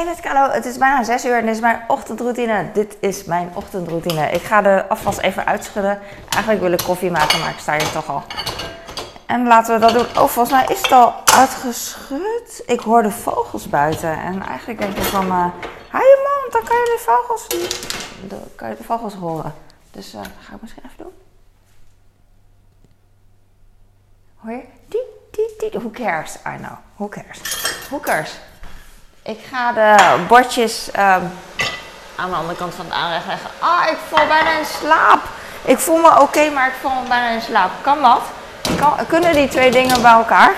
Hey met Carlo, het is bijna 6 uur en dit is mijn ochtendroutine. Dit is mijn ochtendroutine. Ik ga de afwas even uitschudden. Eigenlijk wil ik koffie maken, maar ik sta hier toch al. En laten we dat doen. Oh, volgens mij is het al uitgeschud. Ik hoor de vogels buiten. En eigenlijk denk ik van, uh, mond, dan kan je de vogels, dan kan je de vogels horen. Dus uh, ga ik misschien even doen. Hoor je? Die, die. Who cares? I know. Who cares? Who cares? Ik ga de bordjes um, aan de andere kant van het aanrecht leggen. Ah, ik val bijna in slaap. Ik voel me oké, maar ik val bijna in slaap. Kan dat? Kunnen die twee dingen bij elkaar?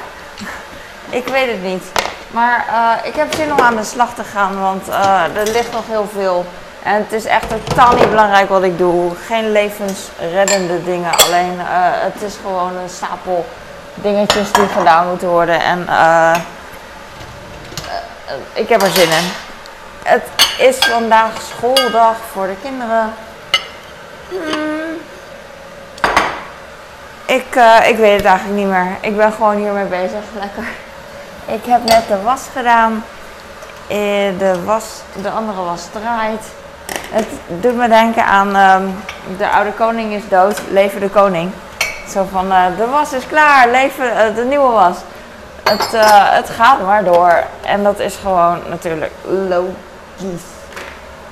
ik weet het niet. Maar uh, ik heb zin om aan de slag te gaan, want uh, er ligt nog heel veel. En het is echt totaal niet belangrijk wat ik doe. Geen levensreddende dingen. Alleen uh, het is gewoon een stapel dingetjes die gedaan moeten worden. En ik heb er zin in. Het is vandaag schooldag voor de kinderen. Hmm. Ik, uh, ik weet het eigenlijk niet meer. Ik ben gewoon hiermee bezig. Lekker. Ik heb net de was gedaan. Eh, de, was, de andere was draait. Het doet me denken aan um, de oude koning is dood, leven de koning. Zo van de was is klaar, leven de nieuwe was het, uh, het gaat maar door. En dat is gewoon natuurlijk logisch.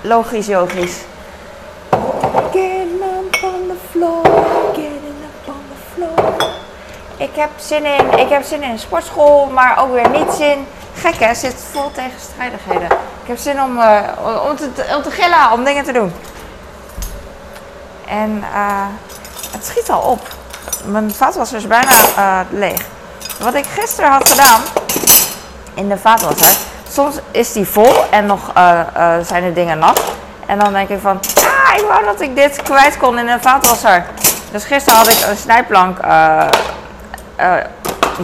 Logisch, logisch. Get up on the floor, get up on the floor. Ik heb zin in, ik heb zin in sportschool, maar ook weer niet zin. Gek hè, zit vol tegenstrijdigheden. Ik heb zin om, uh, om, te, om te gillen, om dingen te doen. En uh, het schiet al op. Mijn vaatwasser is bijna uh, leeg. Wat ik gisteren had gedaan in de vaatwasser. Soms is die vol en nog uh, uh, zijn er dingen nat. En dan denk ik van, ah, ik wou dat ik dit kwijt kon in een vaatwasser. Dus gisteren had ik een snijplank uh,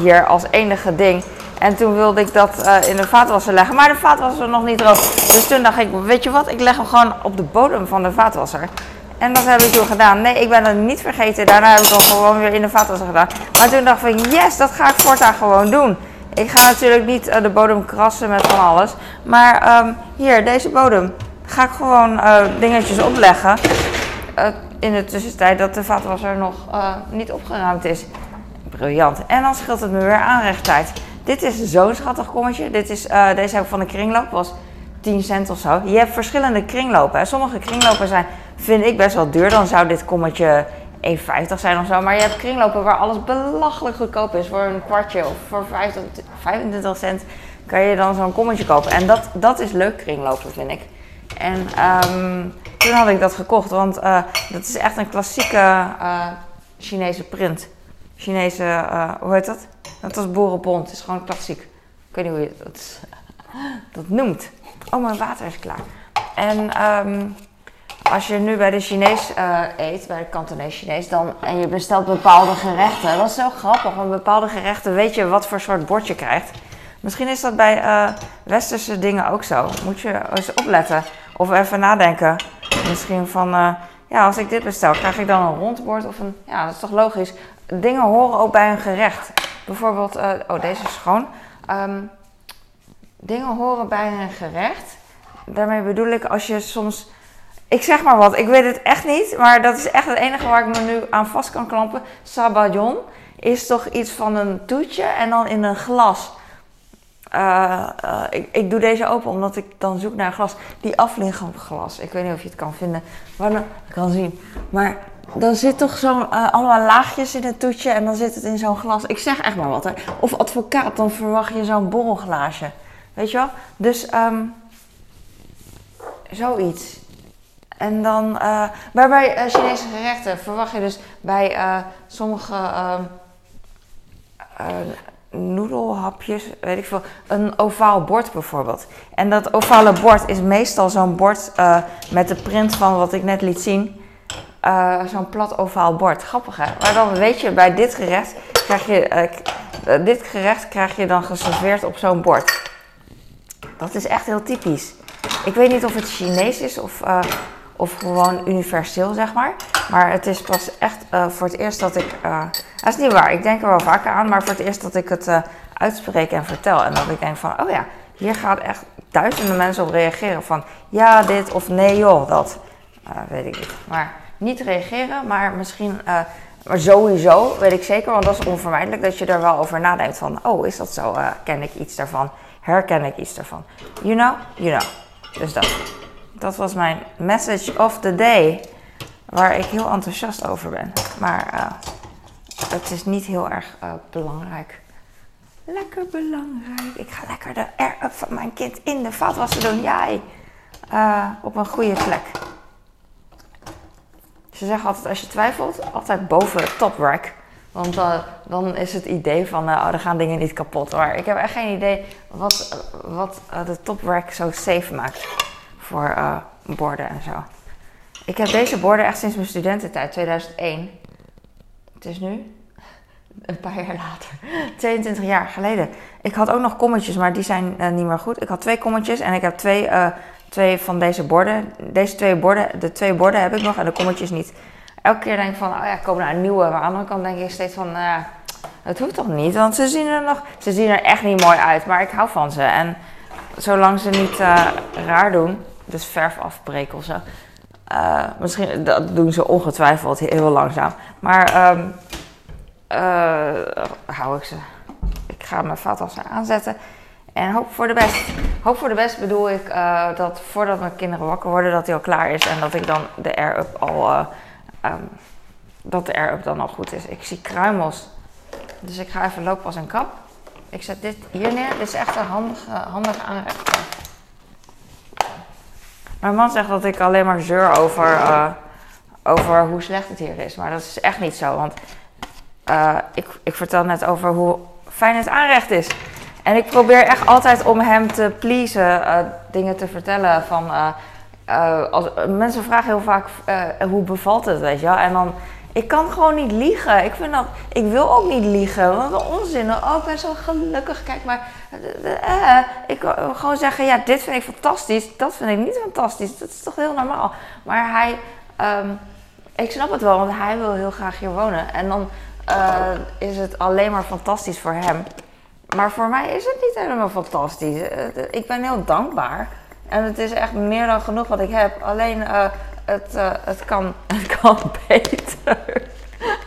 hier als enige ding. En toen wilde ik dat in de vaatwasser leggen. Maar de vaatwasser was nog niet droog. Dus toen dacht ik, weet je wat, ik leg hem gewoon op de bodem van de vaatwasser. En dat heb ik toen gedaan. Nee, ik ben het niet vergeten. Daarna heb ik het gewoon weer in de vaatwasser gedaan. Maar toen dacht ik, yes, dat ga ik voortaan gewoon doen. Ik ga natuurlijk niet uh, de bodem krassen met van alles. Maar um, hier, deze bodem. Ga ik gewoon uh, dingetjes opleggen. Uh, in de tussentijd dat de vaatwasser nog niet opgeruimd is. Briljant. En dan scheelt het me weer aanrechttijd. Dit is zo'n schattig kommetje. Dit is, deze heb ik van de kringloop. Was 10 cent of zo. Je hebt verschillende kringlopen. Sommige kringlopen zijn, vind ik, best wel duur. Dan zou dit kommetje 1,50 zijn of zo. Maar je hebt kringlopen waar alles belachelijk goedkoop is. Voor een kwartje of voor 25, 25 cent kan je dan zo'n kommetje kopen. En dat, dat is leuk kringlopen, vind ik. En um, toen had ik dat gekocht, want uh, dat is echt een klassieke uh, Chinese print. Chinese, uh, hoe heet dat? Dat was boerenbond. Het is gewoon klassiek. Ik weet niet hoe je dat, dat noemt. Oh, mijn water is klaar. En um, als je nu bij de Chinees uh, eet, bij de Kantonese Chinees, dan, en je bestelt bepaalde gerechten. Dat is zo grappig, want bepaalde gerechten weet je wat voor soort bord je krijgt. Misschien is dat bij uh, westerse dingen ook zo. Moet je eens opletten. Of even nadenken. Misschien van, uh, ja, als ik dit bestel, krijg ik dan een rond bord of een... Ja, dat is toch logisch. Dingen horen ook bij een gerecht. Bijvoorbeeld, oh, deze is schoon. Um, dingen horen bij een gerecht. Daarmee bedoel ik als je soms. Ik zeg maar wat, ik weet het echt niet, maar dat is echt het enige waar ik me nu aan vast kan klampen. Sabayon is toch iets van een toetje en dan in een glas. Uh, uh, ik, ik, doe deze open omdat ik dan zoek naar een glas. Die glas. Ik weet niet of je het kan vinden. Dan kan zien. Maar dan zit toch zo'n uh, allemaal laagjes in het toetje en dan zit het in zo'n glas. Ik zeg echt maar wat. Hè. Of advocaat, dan verwacht je zo'n borrelglaasje. Weet je wel? Dus um, zoiets. En dan, uh, maar bij uh, Chinese gerechten verwacht je dus bij uh, sommige noedelhapjes, weet ik veel, een ovaal bord bijvoorbeeld. En dat ovale bord is meestal zo'n bord met de print van wat ik net liet zien. zo'n plat ovaal bord. Grappig hè? Maar dan weet je, bij dit gerecht krijg je, dit gerecht krijg je dan geserveerd op zo'n bord. Dat is echt heel typisch. Ik weet niet of het Chinees is of, of gewoon universeel, zeg maar. Maar het is pas echt uh, voor het eerst dat ik. Uh, dat is niet waar, ik denk er wel vaker aan, maar voor het eerst dat ik het uitspreek en vertel. En dat ik denk van: oh ja, hier gaat echt duizenden mensen op reageren van ja, dit of nee joh, dat. Weet ik niet. Maar niet reageren, maar misschien, maar sowieso weet ik zeker, want dat is onvermijdelijk dat je er wel over nadenkt van, oh is dat zo, ken ik iets daarvan, herken ik iets daarvan. You know, you know. Dus dat. Dat was mijn message of the day, waar ik heel enthousiast over ben. Maar het is niet heel erg belangrijk. Lekker belangrijk. Ik ga lekker de air-up van mijn kind in de vaatwasser doen. Jij. Uh, op een goede plek. Ze zeggen altijd als je twijfelt, altijd boven het top rack. Want uh, dan is het idee van, uh, oh, er gaan dingen niet kapot. Maar ik heb echt geen idee wat, wat de top rack zo safe maakt voor borden en zo. Ik heb deze borden echt sinds mijn studententijd, 2001. Het is nu een paar jaar later, 22 jaar geleden. Ik had ook nog kommetjes, maar die zijn uh, niet meer goed. Ik had twee kommetjes en ik heb twee, uh, twee van deze borden. Deze twee borden, de twee borden heb ik nog en de kommetjes niet. Elke keer denk ik van, oh ja, komen naar een nieuwe. Maar aan de andere kant denk ik steeds van, het hoeft toch niet? Want ze zien er nog, ze zien er echt niet mooi uit, maar ik hou van ze. En zolang ze niet raar doen, dus verf afbreken of zo. misschien, dat doen ze ongetwijfeld heel langzaam. Maar... Um, uh, hou ik ze. Ik ga mijn vaatwasser aanzetten. En hoop voor de best. Hoop voor de best bedoel ik uh, dat voordat mijn kinderen wakker worden, dat hij al klaar is. En dat ik dan de air-up al. Um, dat de air-up dan al goed is. Ik zie kruimels. Dus ik ga even looppas en kap. Ik zet dit hier neer. Dit is echt een handige, handige aanrechter. Mijn man zegt dat ik alleen maar zeur over, uh, over hoe slecht het hier is. Maar dat is echt niet zo. Want uh, ik, ik vertel net over hoe fijn het aanrecht is. En ik probeer echt altijd om hem te pleasen, uh, dingen te vertellen. Van, als, mensen vragen heel vaak hoe bevalt het, weet je wel. En dan, ik kan gewoon niet liegen. Ik, vind dat, ik wil ook niet liegen. Wat een onzin. Oh, ik ben zo gelukkig. Kijk maar. ik wil gewoon zeggen, ja, dit vind ik fantastisch. Dat vind ik niet fantastisch. Dat is toch heel normaal. Maar hij, um, ik snap het wel, want hij wil heel graag hier wonen. En dan uh, is het alleen maar fantastisch voor hem. Maar voor mij is het niet helemaal fantastisch. Uh, ik ben heel dankbaar. En het is echt meer dan genoeg wat ik heb. Alleen uh, het, het, kan, het kan beter.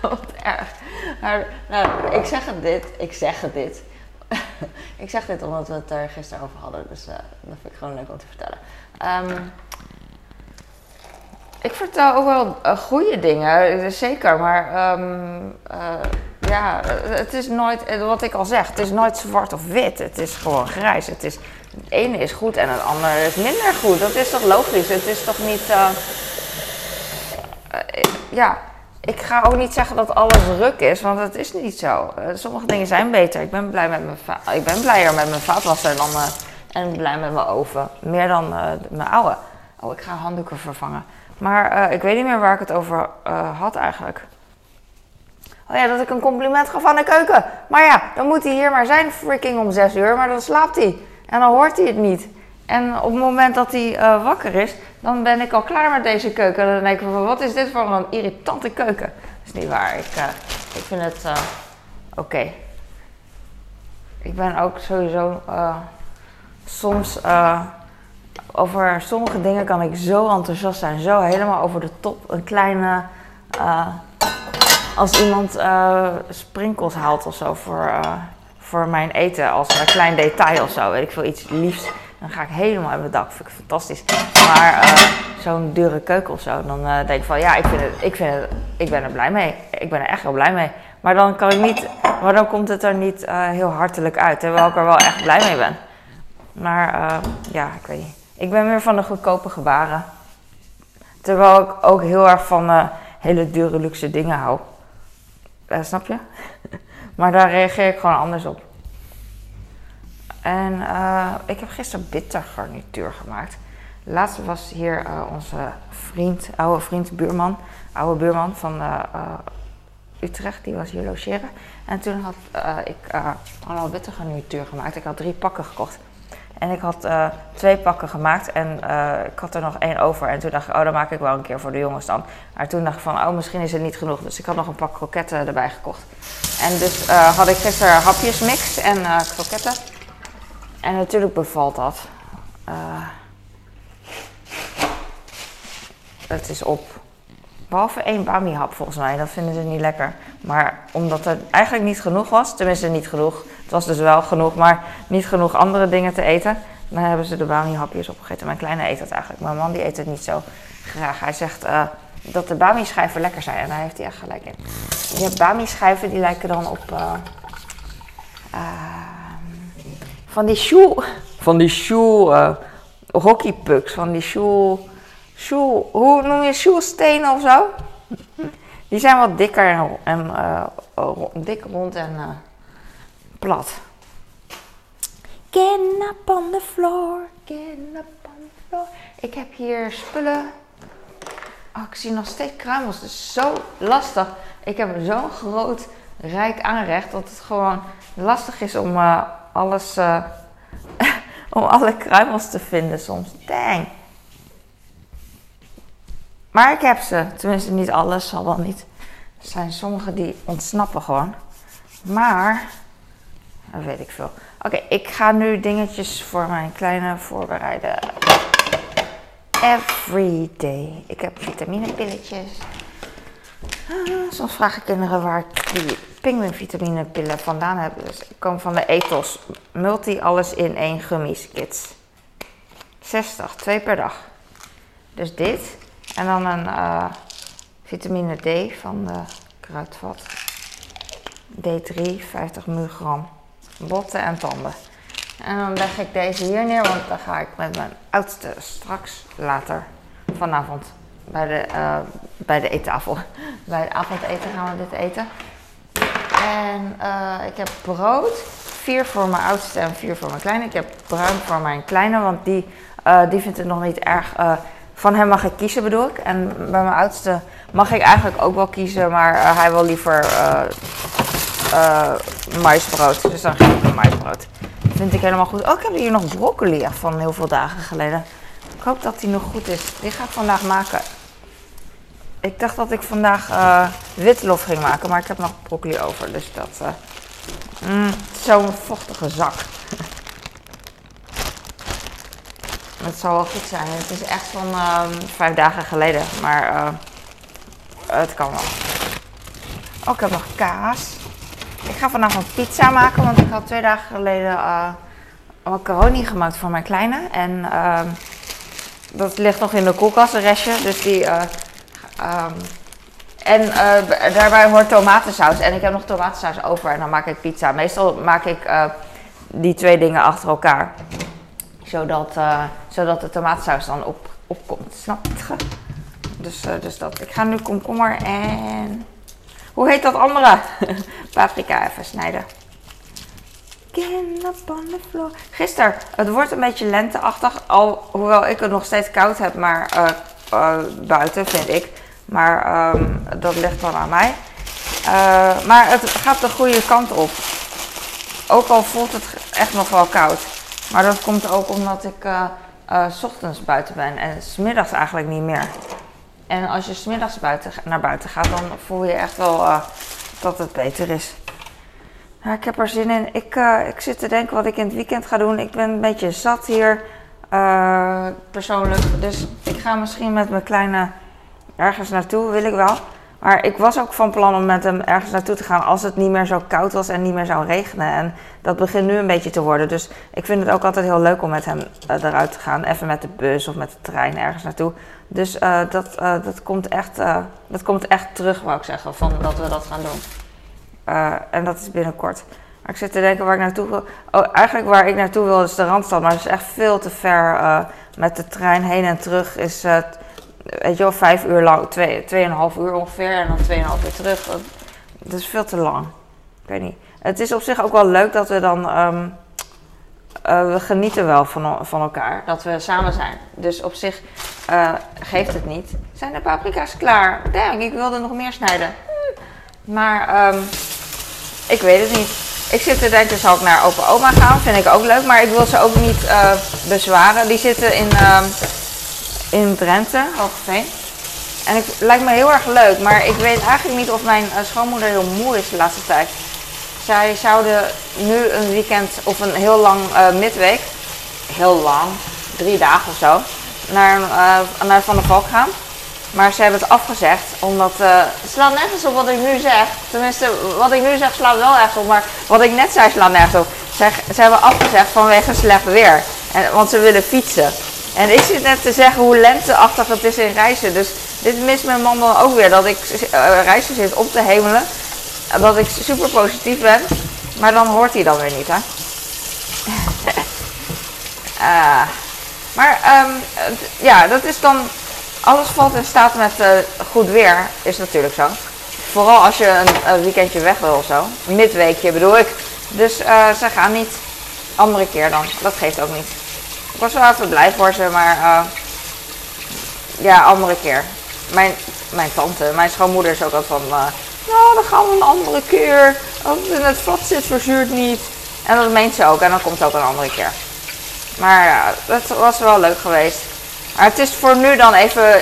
wat erg. Maar nou, ik zeg het dit. Ik zeg het dit. ik zeg dit omdat we het er gisteren over hadden. Dus dat vind ik gewoon leuk om te vertellen. Um, ik vertel ook wel uh, goede dingen, zeker. Maar uh, ja, het is nooit, eh, wat ik al zeg, het is nooit zwart of wit. Het is gewoon grijs. Het, is, het ene is goed en het andere is minder goed. Dat is toch logisch? Het is toch niet. Uh, ja, ik ga ook niet zeggen dat alles ruk is, want dat is niet zo. sommige dingen zijn beter. Ik ben, blij met mijn ik ben blijer met mijn vaatwasser dan, en blij met mijn oven. Meer dan mijn oude. Oh, ik ga handdoeken vervangen. Maar ik weet niet meer waar ik het over had eigenlijk. Oh ja, dat ik een compliment gaf aan de keuken. Maar ja, dan moet hij hier maar zijn freaking om 6 uur, maar dan slaapt hij. En dan hoort hij het niet. En op het moment dat hij uh, wakker is, dan ben ik al klaar met deze keuken. En dan denk ik van, wat is dit voor een irritante keuken? Dat is niet waar. Ik, ik vind het oké. Okay. Ik ben ook sowieso soms over sommige dingen kan ik zo enthousiast zijn, zo helemaal over de top. Een kleine, als iemand sprinkels haalt of zo voor, voor mijn eten, als een klein detail of zo, weet ik veel, iets liefs. Dan ga ik helemaal uit mijn dak, vind ik fantastisch. Maar zo'n dure keuken of zo, dan denk ik van ja, ik, vind het, ik, vind het, ik ben er blij mee. Ik ben er echt heel blij mee. Maar dan kan ik niet, maar dan komt het er niet heel hartelijk uit, terwijl ik er wel echt blij mee ben. Maar ja, ik weet niet. Ik ben meer van de goedkope gebaren. Terwijl ik ook heel erg van hele dure luxe dingen hou. Snap je? maar daar reageer ik gewoon anders op. En uh, ik heb gisteren bittergarnituur gemaakt. Laatst was hier onze vriend, oude vriend, buurman, oude buurman van Utrecht, die was hier logeren. En toen had ik allemaal bittergarnituur gemaakt. Ik had drie pakken gekocht. En ik had twee pakken gemaakt en ik had er nog één over. En toen dacht ik, oh, dan maak ik wel een keer voor de jongens dan. Maar toen dacht ik van, oh, misschien is het niet genoeg. Dus ik had nog een pak kroketten erbij gekocht. En dus had ik gisteren hapjesmix en kroketten. En natuurlijk bevalt dat. eh, het is op. Behalve één bami hap volgens mij, dat vinden ze niet lekker. Maar omdat er eigenlijk niet genoeg was, tenminste niet genoeg, het was dus wel genoeg, maar niet genoeg andere dingen te eten, dan hebben ze de bami hapjes opgegeten. Mijn kleine eet dat eigenlijk, mijn man die eet het niet zo graag. Hij zegt uh, dat de bami schijven lekker zijn en daar heeft hij echt gelijk in. Je hebt bami schijven die lijken dan op uh, van die shoe, van die shoe hockeypucks, van die shoe shoe, hoe noem je shoestenen of zo? Die zijn wat dikker en, uh, dik rond en uh, plat. Get up on the floor, get up on the floor. Ik heb hier spullen. Oh, ik zie nog steeds kruimels. Het is zo lastig. Ik heb zo'n groot rijk aanrecht dat het gewoon lastig is om uh, alles, om alle kruimels te vinden soms. Dang. Maar ik heb ze. Tenminste, niet alles, zal wel niet. Er zijn sommige die ontsnappen gewoon. Maar, dat weet ik veel. Oké, ik ga nu dingetjes voor mijn kleine voorbereiden. Every day. Ik heb vitaminepilletjes. Ah, soms vragen kinderen waar ik die pinguïnvitaminepillen vandaan heb. Dus ik kom van de Ethos Multi Alles in één Gummies Kids. 60, twee per dag. Dus dit en dan een uh, vitamine D van de kruidvat. D3, 50 milligram. Botten en tanden. En dan leg ik deze hier neer, want dan ga ik met mijn oudste straks later vanavond bij de, uh, bij de eettafel. Bij het avondeten gaan we dit eten. En uh, ik heb brood. Vier voor mijn oudste en vier voor mijn kleine. Ik heb bruin voor mijn kleine, want die, uh, die vindt het nog niet erg van hem mag ik kiezen bedoel ik. En bij mijn oudste mag ik eigenlijk ook wel kiezen, maar hij wil liever maisbrood. Dus dan geef ik hem maisbrood. Vind ik helemaal goed. Oh, ik heb hier nog broccoli van heel veel dagen geleden. Ik hoop dat die nog goed is. Die ga ik vandaag maken. Ik dacht dat ik vandaag uh, witlof ging maken, maar ik heb nog broccoli over. Dus dat... Mm, Zo'n vochtige zak. Het zal wel goed zijn. Het is echt van uh, vijf dagen geleden. Maar uh, het kan wel. Oh, ik heb nog kaas. Ik ga vanavond pizza maken. Want ik had twee dagen geleden uh, macaroni gemaakt voor mijn kleine. En ehm, dat ligt nog in de koelkast, een restje. Dus die... Um, en daarbij hoort tomatensaus. En ik heb nog tomatensaus over. En dan maak ik pizza. Meestal maak ik die twee dingen achter elkaar zodat, uh, zodat de tomatensaus dan op, opkomt. Snap je? Dus, dus dat. Ik ga nu komkommer en... Hoe heet dat andere? Paprika even snijden. Get up on the floor. Gisteren, het wordt een beetje lenteachtig. Al, hoewel ik het nog steeds koud heb, maar buiten vind ik. Maar um, dat ligt dan aan mij. maar het gaat de goede kant op. Ook al voelt het echt nog wel koud. Maar dat komt ook omdat ik uh, uh, s ochtends buiten ben en smiddags eigenlijk niet meer. En als je smiddags buiten, naar buiten gaat, dan voel je echt wel dat het beter is. Ja, ik heb er zin in. Ik, ik zit te denken wat ik in het weekend ga doen. Ik ben een beetje zat hier, persoonlijk. Dus ik ga misschien met mijn kleine ergens naartoe, wil ik wel. Maar ik was ook van plan om met hem ergens naartoe te gaan als het niet meer zo koud was en niet meer zou regenen. En dat begint nu een beetje te worden. Dus ik vind het ook altijd heel leuk om met hem uh, eruit te gaan. Even met de bus of met de trein ergens naartoe. Dus uh, dat, uh, dat, komt echt, dat komt echt terug, wou ik zeggen, van dat we dat gaan doen. en dat is binnenkort. Maar ik zit te denken waar ik naartoe wil. Oh, eigenlijk waar ik naartoe wil is de Randstad. Maar het is echt veel te ver met de trein heen en terug. Is weet je wel, vijf uur lang, twee, tweeënhalf uur ongeveer en dan tweeënhalf uur terug. Dat, is veel te lang. Ik weet niet. Het is op zich ook wel leuk dat we dan, um, uh, we genieten wel van, van elkaar, dat we samen zijn. Dus op zich uh, geeft het niet. Zijn de paprika's klaar? Denk, ik wilde nog meer snijden. Maar um, ik weet het niet. Ik zit te denken, zal ik naar opa oma gaan? Vind ik ook leuk, maar ik wil ze ook niet uh, bezwaren. Die zitten in... In Drenthe, Hoogveen. En het lijkt me heel erg leuk, maar ik weet eigenlijk niet of mijn uh, schoonmoeder heel moe is de laatste tijd. Zij zouden nu een weekend of een heel lang uh, midweek, heel lang, drie dagen of zo naar, uh, naar Van der Valk gaan. Maar ze hebben het afgezegd, omdat uh, het slaat nergens op wat ik nu zeg. Tenminste, wat ik nu zeg slaat wel echt op, maar wat ik net zei slaat nergens op. Ze, ze hebben afgezegd vanwege slecht weer, en, want ze willen fietsen. En ik zit net te zeggen hoe lenteachtig het is in reizen. Dus dit mist mijn man dan ook weer, dat ik uh, reizen zit op te hemelen. Dat ik super positief ben, maar dan hoort hij dan weer niet, hè. uh, Maar um, ja, dat is dan. Alles valt in staat met uh, goed weer, is natuurlijk zo. Vooral als je een, een, weekendje weg wil of zo. Midweekje bedoel ik. Dus uh, ze gaan niet. Andere keer dan. Dat geeft ook niet. Ik was wel even blij voor ze, maar uh, ja, andere keer. Mijn, mijn tante, mijn schoonmoeder is ook altijd van. nou, dan gaan we een andere keer. Als het in het vat zit, verzuurt niet. En dat meent ze ook. En dan komt het ook een andere keer. Maar ja, dat was wel leuk geweest. Maar het is voor nu dan even.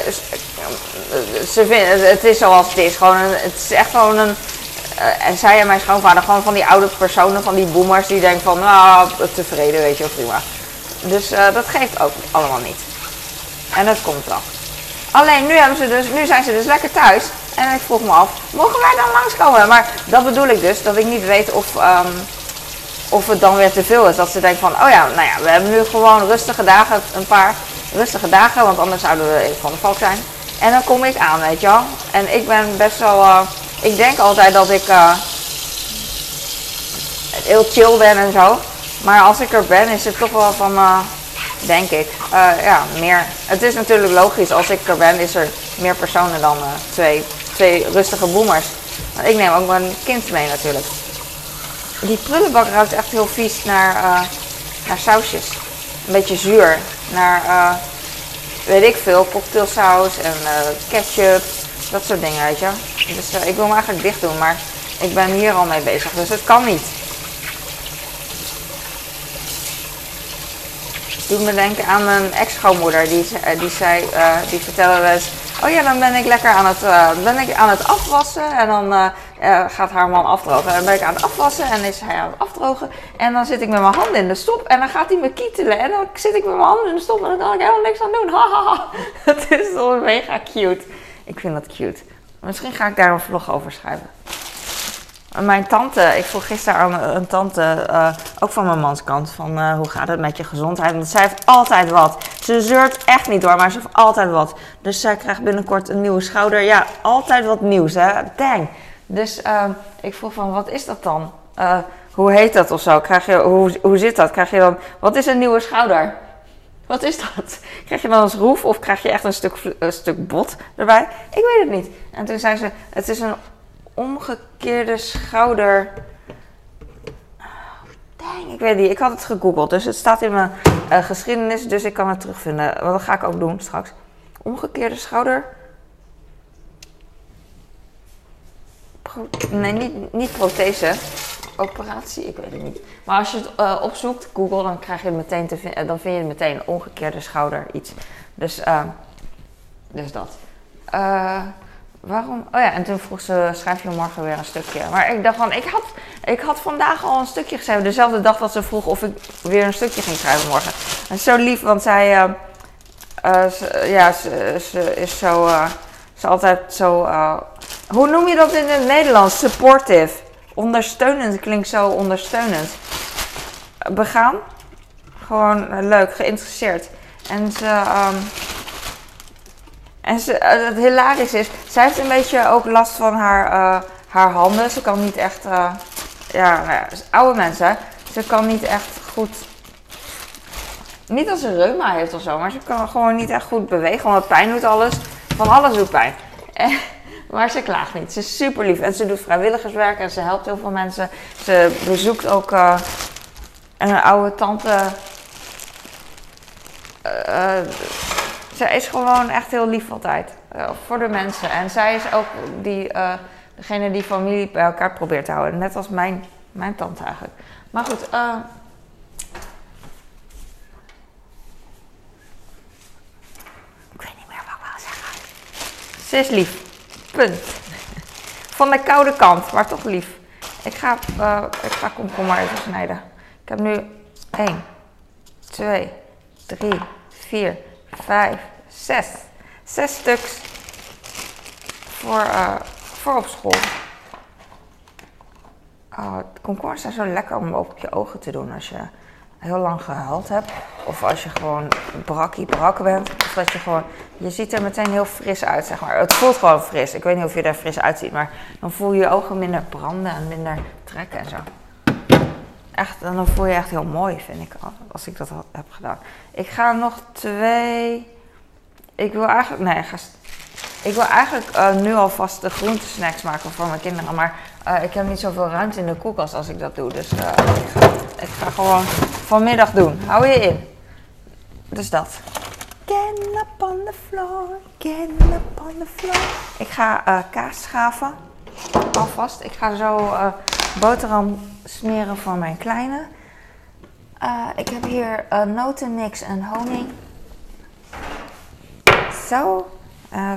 Ze vinden, het is zoals het is. Gewoon een, het is echt gewoon een. Uh, en zij en mijn schoonvader, gewoon van die oude personen, van die boomers die denken van, nou, tevreden, weet je, of prima. Dus uh, dat geeft ook allemaal niet. En dat komt wel. Alleen nu, hebben ze dus, nu zijn ze dus lekker thuis. En ik vroeg me af, mogen wij dan langskomen? Maar dat bedoel ik dus, dat ik niet weet of, um, of het dan weer te veel is. Dat ze denken van, oh ja, nou ja, we hebben nu gewoon rustige dagen, een paar rustige dagen, want anders zouden we van de valk zijn. En dan kom ik aan, weet je wel. En ik ben best wel, uh, ik denk altijd dat ik uh, heel chill ben en zo. Maar als ik er ben, is het toch wel van, uh, denk ik, ja, meer. Het is natuurlijk logisch, als ik er ben, is er meer personen dan twee, twee rustige boomers. Maar ik neem ook mijn kind mee natuurlijk. Die prullenbak ruikt echt heel vies naar, naar sausjes. Een beetje zuur. Naar, weet ik veel, cocktailsaus en ketchup. Dat soort dingen, weet je. Dus ik wil hem eigenlijk dicht doen, maar ik ben hier al mee bezig. Dus het kan niet. Doet me denken aan mijn ex-schoonmoeder. Die, die, zei, die vertelde wel eens Oh ja, dan ben ik lekker aan het, uh, ben ik aan het afwassen. En dan gaat haar man afdrogen. En dan ben ik aan het afwassen en is hij aan het afdrogen. En dan zit ik met mijn handen in de stop. En dan gaat hij me kietelen. En dan zit ik met mijn handen in de stop. En dan kan ik helemaal niks aan doen. Hahaha. Het is toch mega cute. Ik vind dat cute. Misschien ga ik daar een vlog over schrijven. Mijn tante, ik vroeg gisteren aan een tante, uh, ook van mijn manskant, van uh, hoe gaat het met je gezondheid? Want zij heeft altijd wat. Ze zeurt echt niet hoor, maar ze heeft altijd wat. Dus zij krijgt binnenkort een nieuwe schouder. Ja, altijd wat nieuws hè, dang. Dus uh, ik vroeg van, wat is dat dan? hoe heet dat of zo? Krijg je, hoe, hoe zit dat? Krijg je dan, wat is een nieuwe schouder? Wat is dat? Krijg je dan een schroef of krijg je echt een stuk, een stuk bot erbij? Ik weet het niet. En toen zei ze, het is een omgekeerde schouder. Dang, ik weet niet. Ik had het gegoogeld. Dus het staat in mijn uh, geschiedenis. Dus ik kan het terugvinden. Want dat ga ik ook doen straks. Omgekeerde schouder. Pro nee, niet, niet prothese. Operatie, ik weet het niet. Maar als je het uh, opzoekt, Google, dan krijg je het meteen te. Dan vind je het meteen omgekeerde schouder iets. Dus, uh, dus dat. Uh, Waarom? Oh ja, en toen vroeg ze, schrijf je morgen weer een stukje. Maar ik dacht van, ik had, ik had vandaag al een stukje geschreven. Dezelfde dag dat ze vroeg of ik weer een stukje ging schrijven morgen. En zo lief, want zij, uh, uh, ze, ja, ze, ze, is zo, uh, ze altijd zo, hoe noem je dat in het Nederlands? Supportive. Ondersteunend klinkt zo ondersteunend. Begaan? Gewoon leuk, geïnteresseerd. En ze, um, en ze, uh, het hilarisch is, zij heeft een beetje ook last van haar, uh, haar handen. Ze kan niet echt, uh, ja, nou ja, oude mensen, ze kan niet echt goed, niet als ze reuma heeft of zo, maar ze kan gewoon niet echt goed bewegen, want pijn doet alles. Van alles doet pijn. maar ze klaagt niet. Ze is super lief en ze doet vrijwilligerswerk en ze helpt heel veel mensen. Ze bezoekt ook een oude tante zij is gewoon echt heel lief altijd. Uh, voor de mensen. En zij is ook die, uh, degene die familie bij elkaar probeert te houden. Net als mijn, mijn tante eigenlijk. Maar goed, uh, ik weet niet meer wat ik wil zeggen. Ze is lief. Punt. Van de koude kant, maar toch lief. Ik ga, ik ga komkommer even snijden. Ik heb nu 1, 2, 3, vier, vijf, zes. Zes stuks voor, uh, voor op school. Oh, komkommers zijn zo lekker om op je ogen te doen als je heel lang gehuild hebt. Of als je gewoon brakkie brak bent. Of dat je gewoon, je ziet er meteen heel fris uit, zeg maar. Het voelt gewoon fris. Ik weet niet of je er fris uitziet, maar dan voel je je ogen minder branden en minder trekken en zo. Echt, en dan voel je echt heel mooi, vind ik, als ik dat heb gedaan. Ik ga nog twee. Ik wil eigenlijk, nee, ik, ga, ik wil eigenlijk uh, nu alvast de groentesnacks maken voor mijn kinderen. Maar uh, ik heb niet zoveel ruimte in de koelkast als ik dat doe. Dus uh, ik, ga, ik ga gewoon vanmiddag doen. Hou je in. Dus dat. Get up on the floor, get up on the floor. Ik ga kaas schaven. Alvast. Ik ga zo boterham smeren voor mijn kleine. ik heb hier notenmix en honing. Zo.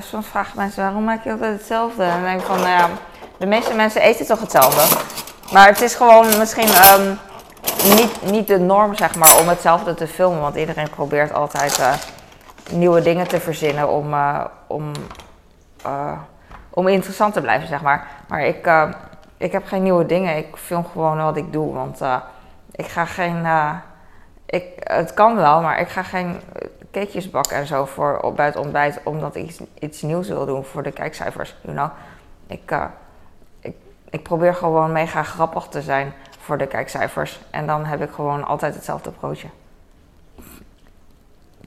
soms vragen mensen waarom maak je altijd hetzelfde? En denk ik van, nou ja de meeste mensen eten toch hetzelfde. Maar het is gewoon misschien um, niet, niet de norm, zeg maar, om hetzelfde te filmen. Want iedereen probeert altijd uh, nieuwe dingen te verzinnen om, uh, om, uh, om interessant te blijven, zeg maar. Maar ik, ik heb geen nieuwe dingen. Ik film gewoon wat ik doe. Want ik ga geen. ik, het kan wel, maar ik ga geen cakejes bakken en zo voor, op, bij het ontbijt. Omdat ik iets, nieuws wil doen voor de kijkcijfers. You know? Ik ik probeer gewoon mega grappig te zijn voor de kijkcijfers. En dan heb ik gewoon altijd hetzelfde broodje.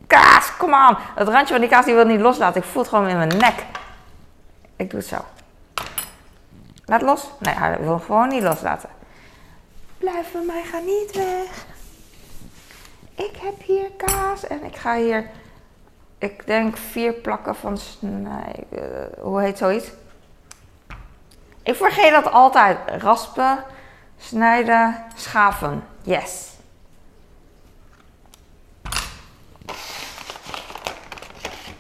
Kaas, kom aan! Het randje van die kaas die wil niet loslaten. Ik voel het gewoon in mijn nek. Ik doe het zo. Laat los. Nee, hij wil gewoon niet loslaten. Blijf bij mij, ga niet weg. Ik heb hier kaas en ik ga hier, ik denk vier plakken van snij. Uh, hoe heet zoiets? Ik vergeet dat altijd. Raspen, snijden, schaven. Yes.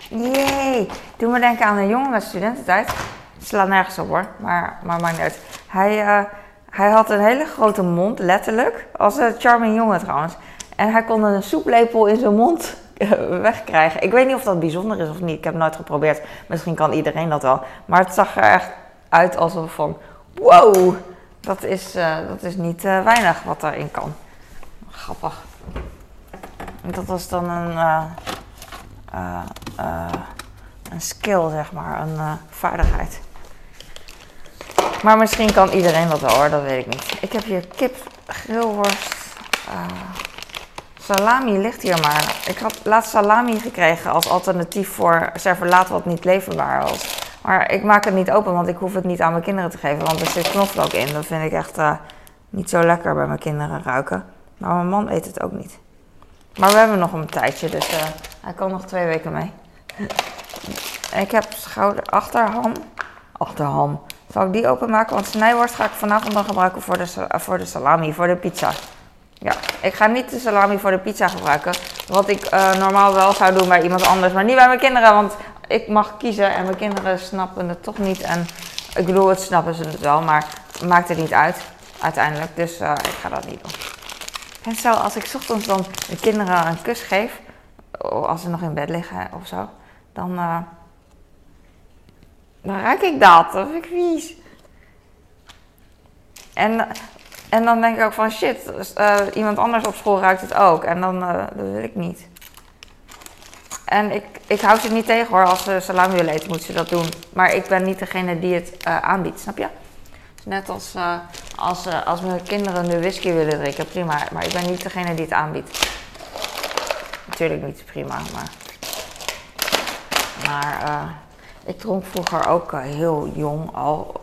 Jee. Doe me denken aan een jongen studententijd. Het slaat nergens op hoor, maar, maar maakt niet uit. Hij, uh, hij had een hele grote mond, letterlijk. Als een charming jongen trouwens. En hij kon een soeplepel in zijn mond wegkrijgen. Ik weet niet of dat bijzonder is of niet. Ik heb nooit geprobeerd. Misschien kan iedereen dat wel. Maar het zag er echt uit alsof van wow, dat is, uh, dat is niet weinig wat daarin kan. Grappig. Dat was dan een, een skill, zeg maar, een vaardigheid. Maar misschien kan iedereen dat wel hoor, dat weet ik niet. Ik heb hier kip, grillworst, salami ligt hier maar. Ik had laatst salami gekregen als alternatief voor servelaat wat niet leverbaar was. Maar ik maak het niet open, want ik hoef het niet aan mijn kinderen te geven. Want er zit knoflook in. Dat vind ik echt uh, niet zo lekker bij mijn kinderen ruiken. Maar mijn man eet het ook niet. Maar we hebben nog een tijdje, dus uh, hij kan nog twee weken mee. ik heb schouder, achterham. Achterham. Zal ik die openmaken? Want snijworst ga ik vanavond dan gebruiken voor de, voor de salami, voor de pizza. Ja, ik ga niet de salami voor de pizza gebruiken. Wat ik uh, normaal wel zou doen bij iemand anders, maar niet bij mijn kinderen. Want ik mag kiezen en mijn kinderen snappen het toch niet. En ik bedoel, het snappen ze het wel, maar maakt het niet uit uiteindelijk. Dus uh, ik ga dat niet doen. En zo, als ik ochtends dan de kinderen een kus geef, als ze nog in bed liggen of zo, dan, dan ruik ik dat. Dat vind ik vies. En, en dan denk ik ook van shit, uh, iemand anders op school ruikt het ook. En dan, dat wil ik niet. En ik, ik hou ze niet tegen hoor, als ze salami willen eten, moeten ze dat doen. Maar ik ben niet degene die het uh, aanbiedt, snap je? Dus net als, als, als mijn kinderen nu whisky willen drinken, prima. Maar ik ben niet degene die het aanbiedt. Natuurlijk niet, prima. Maar, maar ik dronk vroeger ook heel jong al.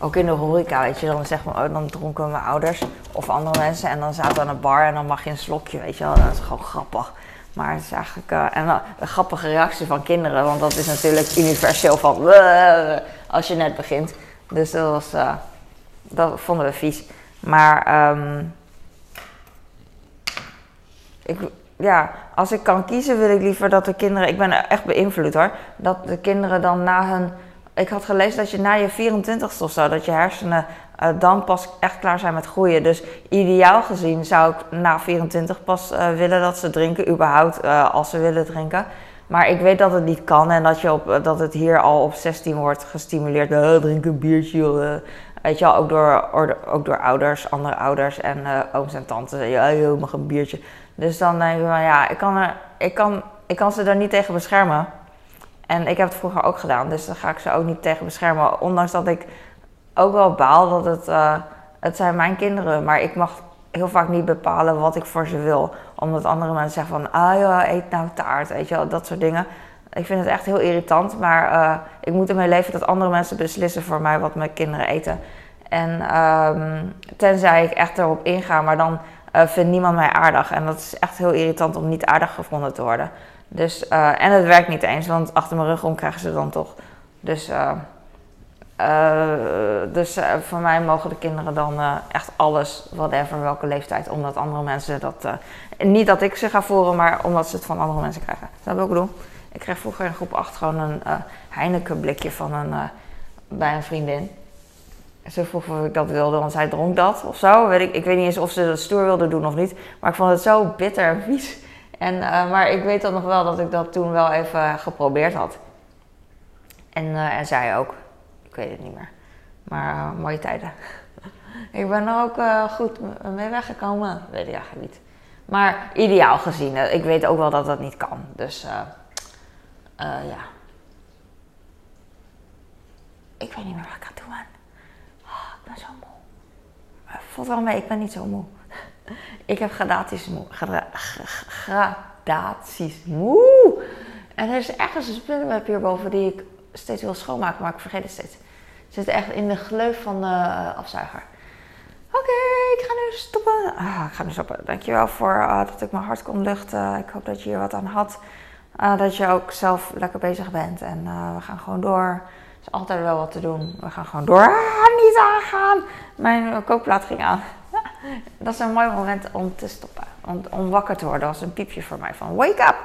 ook in de horeca, weet je. Dan, zeg maar, oh, dan dronken mijn ouders of andere mensen. En dan zaten we aan een bar en dan mag je een slokje, weet je wel. Dat is gewoon grappig. Maar het is eigenlijk uh, en, een grappige reactie van kinderen, want dat is natuurlijk universeel van als je net begint. Dus dat, was, dat vonden we vies. Maar um, ik, ja, als ik kan kiezen, wil ik liever dat de kinderen. Ik ben echt beïnvloed hoor. Dat de kinderen dan na hun. Ik had gelezen dat je na je 24ste of zo, dat je hersenen eh, dan pas echt klaar zijn met groeien. Dus ideaal gezien zou ik na 24 pas eh, willen dat ze drinken, überhaupt eh, als ze willen drinken. Maar ik weet dat het niet kan en dat, je op, dat het hier al op 16 wordt gestimuleerd. Drink een biertje, joh. Weet je wel, ook door, ook door ouders, andere ouders en ooms en tantes. Ja, je mag een biertje. Dus dan denk ik van ja, ik kan, er, ik, kan, ik kan ze daar niet tegen beschermen. En ik heb het vroeger ook gedaan, dus daar ga ik ze ook niet tegen beschermen. Ondanks dat ik ook wel baal dat het, uh, het zijn mijn kinderen, maar ik mag heel vaak niet bepalen wat ik voor ze wil. Omdat andere mensen zeggen van, ah ja, eet nou taart, weet je wel, dat soort dingen. Ik vind het echt heel irritant, maar uh, ik moet ermee leven dat andere mensen beslissen voor mij wat mijn kinderen eten. En um, tenzij ik echt erop inga, maar dan uh, vindt niemand mij aardig. En dat is echt heel irritant om niet aardig gevonden te worden. Dus, uh, en het werkt niet eens, want achter mijn rug om krijgen ze dan toch. Dus, uh, dus voor mij mogen de kinderen dan echt alles, whatever, welke leeftijd, omdat andere mensen dat. niet dat ik ze ga voeren, maar omdat ze het van andere mensen krijgen. Dat wil ik doen. Ik kreeg vroeger in groep 8 gewoon een Heineken blikje van een, bij een vriendin. Ze vroeg of ik dat wilde, want zij dronk dat of zo. Weet ik, ik weet niet eens of ze dat stoer wilde doen of niet. Maar ik vond het zo bitter en vies. En, uh, maar ik weet dan nog wel dat ik dat toen wel even geprobeerd had. En, uh, en zij ook. Ik weet het niet meer. Maar uh, mooie tijden. ik ben er ook goed mee weggekomen. Weet ik eigenlijk niet. Maar ideaal gezien. Ik weet ook wel dat dat niet kan. Dus ja. Ik weet niet meer wat ik aan het doen ben. Ben zo moe. Valt wel mee, ik ben niet zo moe. Ik heb gradaties moe. Gra, gradaties moe. En er is ergens een spinnenweb hierboven die ik steeds wil schoonmaken, maar ik vergeet het steeds. Het zit echt in de gleuf van de uh, afzuiger. Oké, ik ga nu stoppen. Ah, ik ga nu stoppen. Dankjewel voor uh, dat ik mijn hart kon luchten. Ik hoop dat je hier wat aan had. Uh, dat je ook zelf lekker bezig bent. En we gaan gewoon door. Is altijd wel wat te doen. We gaan gewoon door. Ah, niet aangaan. Mijn kookplaat ging aan. dat is een mooi moment om te stoppen. Om, om wakker te worden. Dat was een piepje voor mij van wake up.